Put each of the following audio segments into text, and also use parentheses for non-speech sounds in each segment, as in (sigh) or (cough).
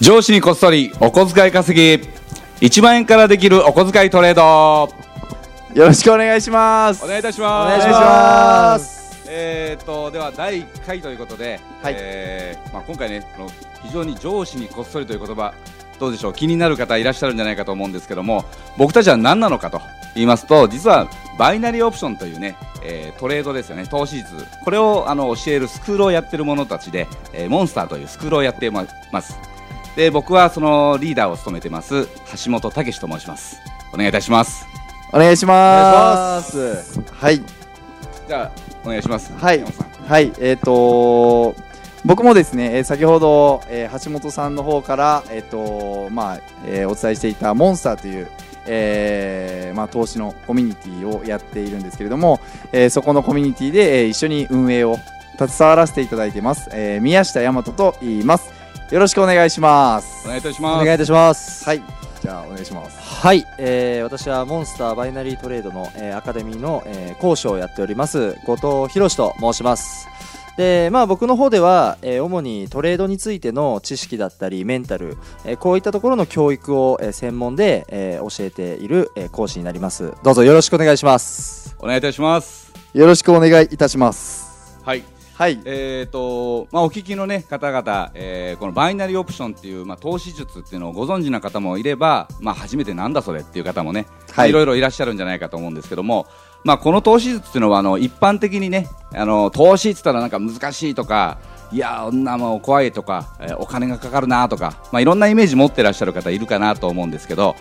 上司にこっそりお小遣い稼ぎ。1万円からできるお小遣いトレード。よろしくお願いします。お願いいたします。お願いします。えー、とでは第1回ということで、はい。えーまあ、今回ねこの非常に上司にこっそりという言葉どうでしょう？気になる方いらっしゃるんじゃないかと思うんですけども僕たちは何なのかと言いますと実はバイナリーオプションというね、えートレードですよね。投資術。これをあの教えるスクールをやってる者たちで、えーモンスターというスクールをやってまますで僕はそのリーダーを務めてます橋本武史と申します。お願いいたします。お願いします。はい。じゃあお願いします。はい。はい。えっ、と僕もですね、えー先ほど、えー橋本さんの方から、えっとまあえーお伝えしていたモンスターという、えーまあ、投資のコミュニティをやっているんですけれども、えーそこのコミュニティで、えー一緒に運営を携わらせていただいてます、えー宮下大和と言いますよろしくお願いします。お願いいたしおます。願いいたします。はい。じゃあお願いします。はい、えー私はモンスターバイナリートレードの、えーアカデミーの、えー講師をやっております後藤博と申します。でまあ、僕の方では、えー主にトレードについての知識だったりメンタル、えーこういったところの教育を、えー専門で、えー教えている、えー講師になります。どうぞよろしくお願いします。お願いいたします。よろしくお願いいたします。はいはい。えーとまあ、お聞きの、ね、方々、えーこのバイナリーオプションっていう、まあ、投資術っていうのをご存知な方もいれば、まあ、初めてなんだそれっていう方もね、はい。いろいろいらっしゃるんじゃないかと思うんですけども、まあ、この投資術っていうのはあの一般的にねあの投資って言ったらなんか難しいとかいや女もう怖いとか、えーお金がかかるなとか、まあ、いろんなイメージ持ってらっしゃる方いるかなと思うんですけど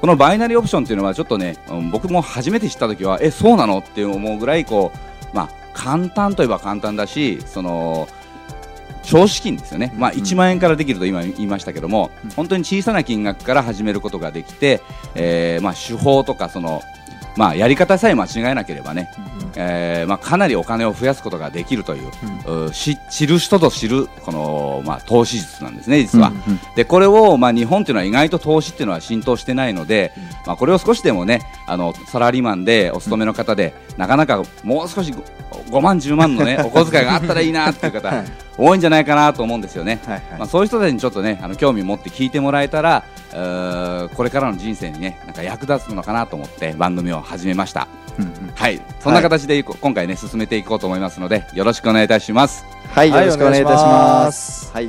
このバイナリーオプションっていうのはちょっとね、うん僕も初めて知った時はえそうなのって思うぐらいこう、まあ、簡単といえば簡単だしその少資金ですよね、まあ、1万円からできると今言いましたけども、うん。本当に小さな金額から始めることができて、えーまあ、手法とかその、まあ、やり方さえ間違えなければね、えーまあ、かなりお金を増やすことができるという、うし知る人ぞ知るこの、まあ、投資術なんですね、実は。でこれを、まあ、日本というのは意外と投資っていうのは浸透してないので、まあ、これを少しでもねあのサラリーマンでお勤めの方で、なかなかもう少し 5, 万、10万の、ね、お小遣いがあったらいいなっていう方、(laughs) 多いんじゃないかなと思うんですよね。はいはい。まあ、そういう人たちにちょっとねあの興味を持って聞いてもらえたらこれからの人生にねなんか役立つのかなと思って番組を始めました。うんうん。はい。そんな形でいこ今回ね進めていこうと思いますのでよろしくお願いいたします。はい、はいよろしくお願いいたしま。ます。はい、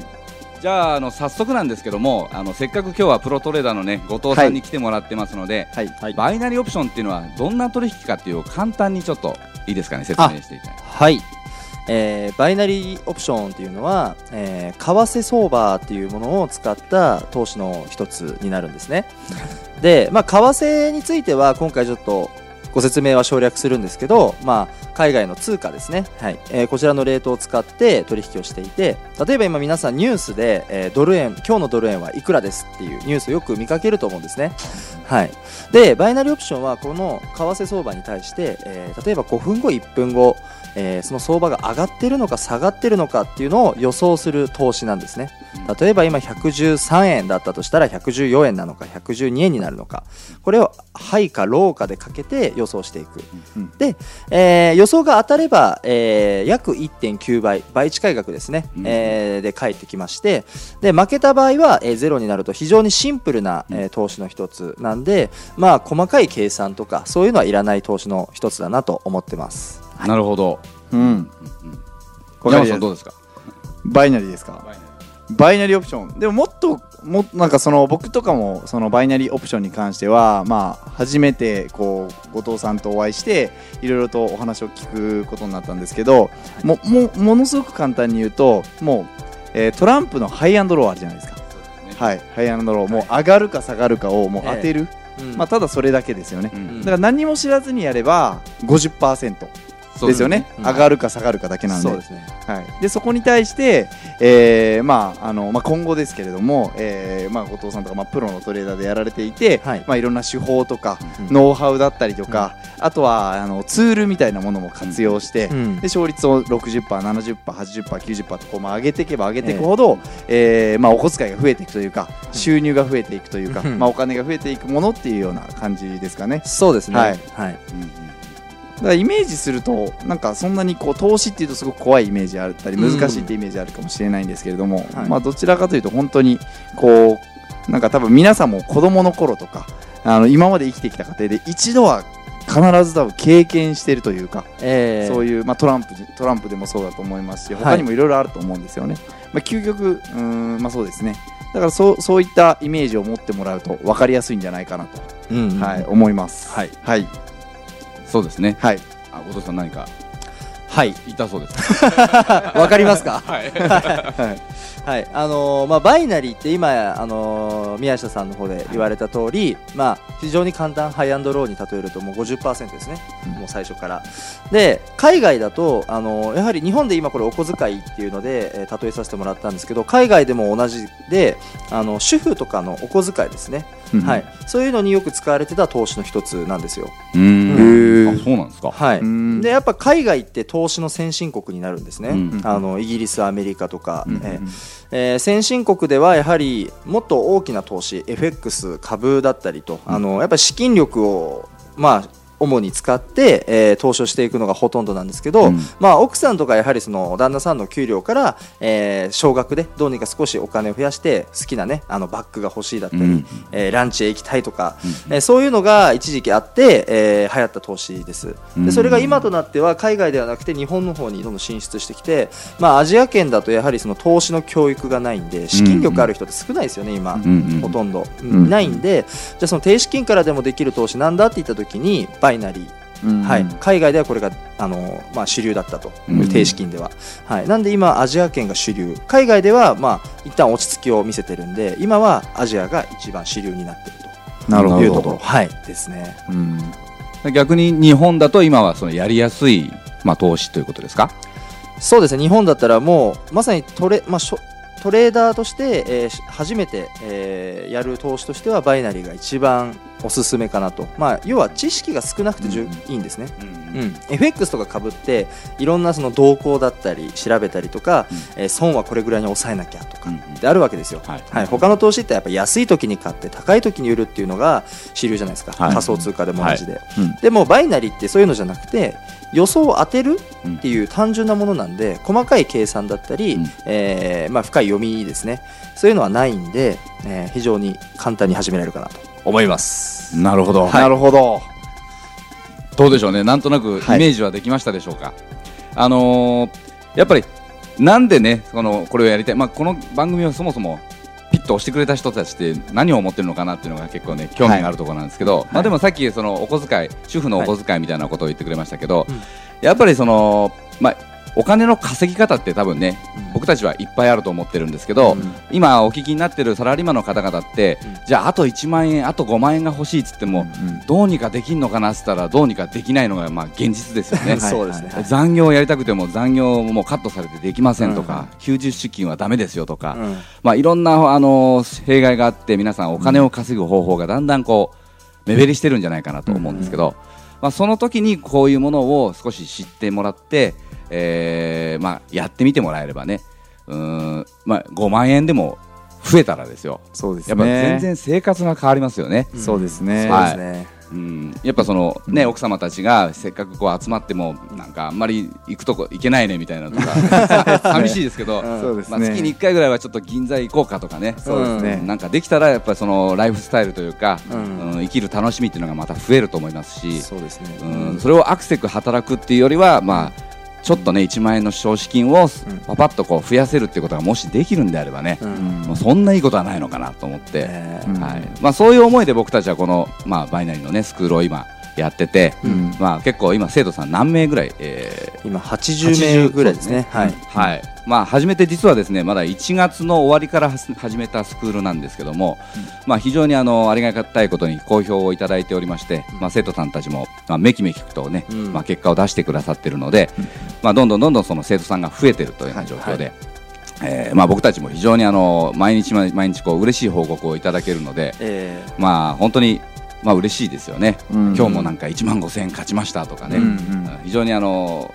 じゃああの早速なんですけどもあのせっかく今日はプロトレーダーのね後藤さんに来てもらってますので、はい、はい。バイナリーオプションっていうのはどんな取引かっていうのを簡単にちょっといいですかね説明していただいて。はい、えーバイナリーオプションというのは、えー為替相場っていうものを使った投資の一つになるんですね。で、まあ、為替については今回ちょっとご説明は省略するんですけど、まあ、海外の通貨ですね、はい。えーこちらのレートを使って取引をしていて例えば今皆さんニュースで、えードル円今日のドル円はいくらですっていうニュースをよく見かけると思うんですね。はい、でバイナリーオプションはこの為替相場に対して、えー例えば5分後1分後えーその相場が上がってるのか下がってるのかっていうのを予想する投資なんですね。例えば今113円だったとしたら114円なのか112円になるのか。これをハイかローかでかけて予想していく。うん。で、えー予想が当たれば、えー約1.9倍倍近い額ですね、うん。えーで返ってきましてで負けた場合は、えーゼロになると非常にシンプルな、えー投資の一つなんでまあ細かい計算とかそういうのはいらない投資の一つだなと思ってます。なるほど、うん、山本さんどうですか？バイナリーですか？バイナリーオプション、でももっと、もなんかその僕とかもそのバイナリーオプションに関しては、まあ初めてこう後藤さんとお会いして、いろいろとお話を聞くことになったんですけど、ももものすごく簡単に言うと、もう、えートランプのハイアンドローあるじゃないですか。はい、ハイアンドロー、もう上がるか下がるかをもう当てる、まあただそれだけですよね。うんだから何も知らずにやれば50%そうですよね、うん。上がるか下がるかだけなんで。ね。はい、でそこに対して、えーまああのまあ、今後ですけれども、えーまあ、後藤さんとか、まあ、プロのトレーダーでやられていて、はい。まあ、いろんな手法とか、うん。ノウハウだったりとか、あとはあのツールみたいなものも活用して、うん。で勝率を 60%70%80%90% とこう、まあ、上げていけば上げていくほど、えーまあ、お小遣いが増えていくというか、収入が増えていくというか、うん。まあ、お金が増えていくものっていうような感じですかね。そうですね。はい。はい。うんうんだからイメージするとなんかそんなにこう投資っていうとすごく怖いイメージあったり難しいってイメージあるかもしれないんですけれども、はい。まあどちらかというと本当にこうなんか多分皆さんも子供の頃とかあの今まで生きてきた過程で一度は必ず多分経験してるというか、えーそういう、まあ、トランプトランプでもそうだと思いますしはい。他にもいろいろあると思うんですよね、まあ、究極うーんまあそうですね。だからそうそういったイメージを持ってもらうと分かりやすいんじゃないかなと、うんうん。はい、思います。はい。はいそうですね。はい。あ後藤さん何か？はい。言ったそうです。(laughs) わかりますか？(laughs) はい。はい。はい。あのーまあ、バイナリーって今、あのー宮下さんの方で言われた通り、まあ、非常に簡単ハイアンドローに例えるともう50%ですね、うん。もう最初から。で海外だと、あのーやはり日本で今これお小遣いっていうので、えー例えさせてもらったんですけど海外でも同じであの主婦とかのお小遣いですね、はい、そういうのによく使われてた投資の一つなんですよ、うん。あそうなんですか。はい、うん。でやっぱ海外って投資の先進国になるんですね、うん。あのイギリスアメリカとか、うんえーえー先進国ではやはりもっと大きな投資 FX 株だったりと、あのやっぱり資金力をまあ主に使って、えー投資をしていくのがほとんどなんですけど、うん。まあ、奥さんとかやはりその旦那さんの給料から、えー少額でどうにか少しお金を増やして好きな、ね、あのバッグが欲しいだったり、うん。えーランチへ行きたいとか、えーそういうのが一時期あって、えー流行った投資です。うん。でそれが今となっては海外ではなくて日本の方にどんどん進出してきて、まあ、アジア圏だとやはりその投資の教育がないんで資金力ある人って少ないですよね、今。うんうんほとんど、ないんでじゃあその低資金からでもできる投資なんだって言った時にバイナリーうん。はい、海外ではこれがあの、まあ、主流だったと、うん。低資金では、はい、なんで今アジア圏が主流。海外では、まあ、一旦落ち着きを見せてるんで今はアジアが一番主流になってるなるほど。というところ。はい。ですね。うん。逆に日本だと今はそのやりやすい、まあ、投資ということですか？そうですね。日本だったらもうまさにトレ,、まあ、しょトレーダーとして、えーし初めて、えーやる投資としてはバイナリーが一番おすすめかなと、まあ、要は知識が少なくてじゅ、うん。いいんですね。うんうん、FX とかかぶっていろんなその動向だったり調べたりとか、えー損はこれぐらいに抑えなきゃとかうんってあるわけですよ、はい。はい、他の投資ってやっぱ安い時に買って高い時に売るっていうのが主流じゃないですか、はい。仮想通貨でも同じで、うん。でもバイナリーってそういうのじゃなくて予想を当てるうん。っていう単純なものなんで細かい計算だったり、うん。えーまあ、深い読みですね。そういうのはないんで、えー非常に簡単に始められるかなと。思います。なるほど、なるほど。どうでしょうね。なんとなくイはい。メージはできましたでしょうか、あのーやっぱりなんでねこのこれをやりたい、まあ、この番組はそもそもピッと押してくれた人たちって何を思ってるのかなっていうのが結構ね興味があるところなんですけど、まあ、でもさっきそのお小遣い主婦のお小遣いみたいなことを言ってくれましたけど、うん。やっぱりその、まあ、お金の稼ぎ方って多分ね僕たちはいっぱいあると思ってるんですけど、うん。今お聞きになってるサラリーマンの方々って、うん。じゃああと1万円あと5万円が欲しいっつっても、どうにかできんのかなっつったらどうにかできないのがまあ現実ですよね。は (laughs) いそうですね、はい。残業をやりたくても残業もカットされてできませんとか、休日出勤はダメですよとか、うん。まあ、いろんなあの弊害があって皆さんお金を稼ぐ方法がだんだんこう目減りしてるんじゃないかなと思うんですけど、まあ、その時にこういうものを少し知ってもらって、えーまあ、やってみてもらえればね。うーん、まあ、5万円でも増えたらですよ。そうですやっぱ全ね然生活が変わりますよね。そうですねそうですね、うん、やっぱそのね、奥様たちがせっかくこう集まってもなんかあんまり行くとこ行けないねみたいなとか (laughs) 寂しいですけど、うん。まあ、月に1回ぐらいはちょっと銀座行こうかとかねそうですね。なんかできたらやっぱりそのライフスタイルというか、うん。うん生きる楽しみっていうのがまた増えると思いますし、そうですね、うん、それをアクセク働くっていうよりはまあちょっとね1万円の消費金をうん。パパッとこう増やせるっていうことがもしできるんであればね、うん。もうそんないいことはないのかなと思って。はい。まあ、そういう思いで僕たちはこの、まあ、バイナリーの、ね、スクールを今やってて、うん。まあ、結構今生徒さん何名ぐらい、えーー今80名ぐらいですね。はい、はい。まあ、初めて実はですねまだ1月の終わりから始めたスクールなんですけども、まあ、非常にあのありがたいことに好評をいただいておりまして、まあ、生徒さんたちも、まあ、めきめきとね、うん。まあ、結果を出してくださっているので、まあ、どんどんどんどんその生徒さんが増えているというような状況で。えーまあ、僕たちも非常にあの毎日毎毎日こう嬉しい報告をいただけるので、えまあ本当にまあ嬉しいですよね、うん。今日もなんか1万5000円勝ちましたとかね、うんうん。非常にあの、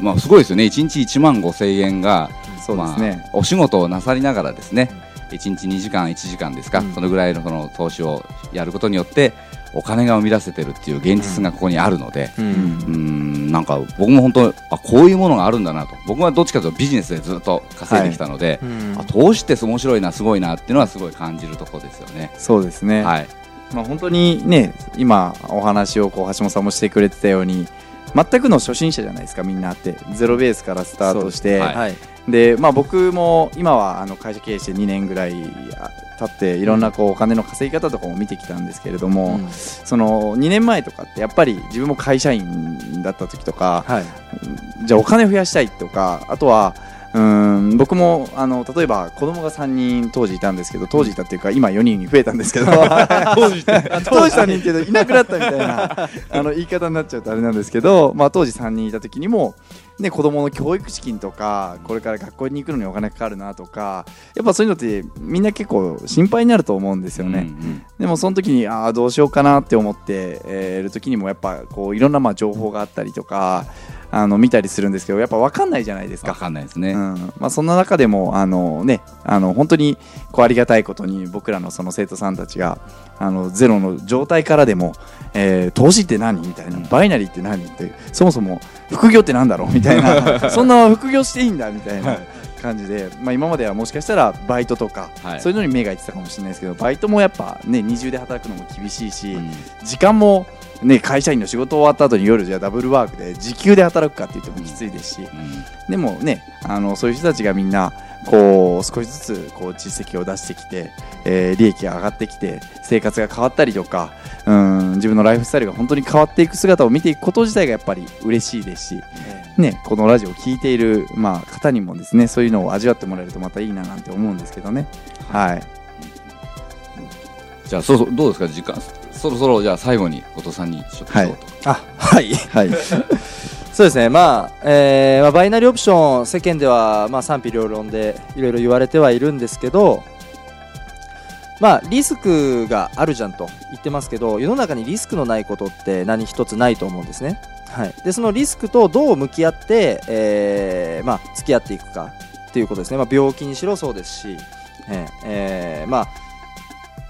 まあ、すごいですよね、1日1万5000円が、そうですね。まあ、お仕事をなさりながらですね、1日2時間1時間ですか、うん。そのぐらいのその投資をやることによってお金が生み出せてるっていう現実がここにあるので、ううん。うん。ん、なんか僕も本当あこういうものがあるんだなと。僕はどっちかというとビジネスでずっと稼いできたので、うん。あ投資って面白いなすごいなっていうのはすごい感じるところですよね。そうですね、はい、まあ、本当にね今お話をこう橋本さんもしてくれてたように全くの初心者じゃないですかみんなって。ゼロベースからスタートして、はいはい。で、まあ、僕も今はあの会社経営して2年ぐらいあ経っていろんなこうお金の稼ぎ方とかも見てきたんですけれども、うん。その2年前とかってやっぱり自分も会社員だった時とかはい。じゃあお金増やしたいとかあとはうーん僕もあの例えば子供が3人当時いたんですけど当時いたっていうか今4人に増えたんですけど。(laughs) 当時 (laughs) 当時3人っていうといなくなったみたいなあの言い方になっちゃうとあれなんですけど、まあ、当時3人いた時にも、ね、子供の教育資金とかこれから学校に行くのにお金かかるなとかやっぱそういうのってみんな結構心配になると思うんですよね。うんでもその時にああどうしようかなって思って、えーる時にもやっぱこういろんなまあ情報があったりとかあの見たりするんですけどやっぱ分かんないじゃないですわか。かんないですね。うんまあ、そんな中でもあの、ね、あの本当にこうありがたいことに僕らのその生徒さんたちがあのゼロの状態からでも、えー投資って何みたいなバイナリーって何ってそもそも副業って何だろうみたいな。そんな副業していいんだみたいな感じで、まあ、今まではもしかしたらバイトとか、はい。そういうのに目がいってたかもしれないですけどバイトもやっぱね二重で働くのも厳しいし、うん。時間もね会社員の仕事終わった後に夜じゃあダブルワークで時給で働くかって言ってもきついですし、うん。でもねあのそういう人たちがみんなこう少しずつこう実績を出してきて、えー利益が上がってきて生活が変わったりとかうん自分のライフスタイルが本当に変わっていく姿を見ていくこと自体がやっぱり嬉しいですし、ね、このラジオを聴いている、まあ、方にもですねそういうのを味わってもらえるとまたいいななんて思うんですけどね。はい。じゃあそろそろどうですか時間。そろそろじゃあ最後に後藤さんにちょっとはい。あはい。(laughs) はいそうですね、まあえーまあ、バイナリーオプション、世間では、まあ、賛否両論でいろいろ言われてはいるんですけど、まあ、リスクがあるじゃんと言ってますけど、世の中にリスクのないことって何一つないと思うんですね。はい、でそのリスクとどう向き合って、えーまあ、付き合っていくかっていうことですね、まあ、病気にしろそうですし、えーえーまあ、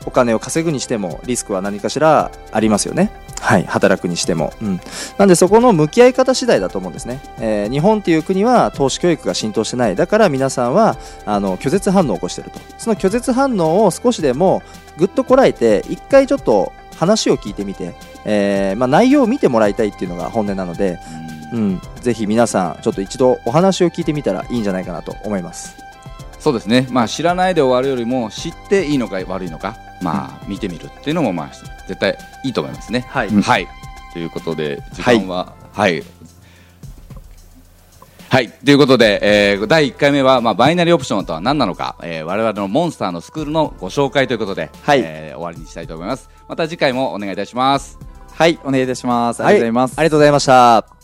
お金を稼ぐにしてもリスクは何かしらありますよね。はい、働くにしても、うん、なんでそこの向き合い方次第だと思うんですね、えー日本っていう国は投資教育が浸透してない。だから皆さんはあの拒絶反応を起こしてると。その拒絶反応を少しでもぐっとこらえて一回ちょっと話を聞いてみて、えーまあ、内容を見てもらいたいっていうのが本音なので、うん、ぜひ皆さんちょっと一度お話を聞いてみたらいいんじゃないかなと思います。そうですね、まあ、知らないで終わるよりも知っていいのか悪いのか、まあ、見てみるっていうのも、まあ、絶対いいと思いますね。はい。うん。はい、ということで時間は。はい、はい。ということで、えー第1回目は、まあ、バイナリーオプションとは何なのか、えー、我々のモンスターのスクールのご紹介ということで、はい。えー終わりにしたいと思います。また次回もお願いいたします。はい。お願いいたします。ありがとうございます、ありがとうございました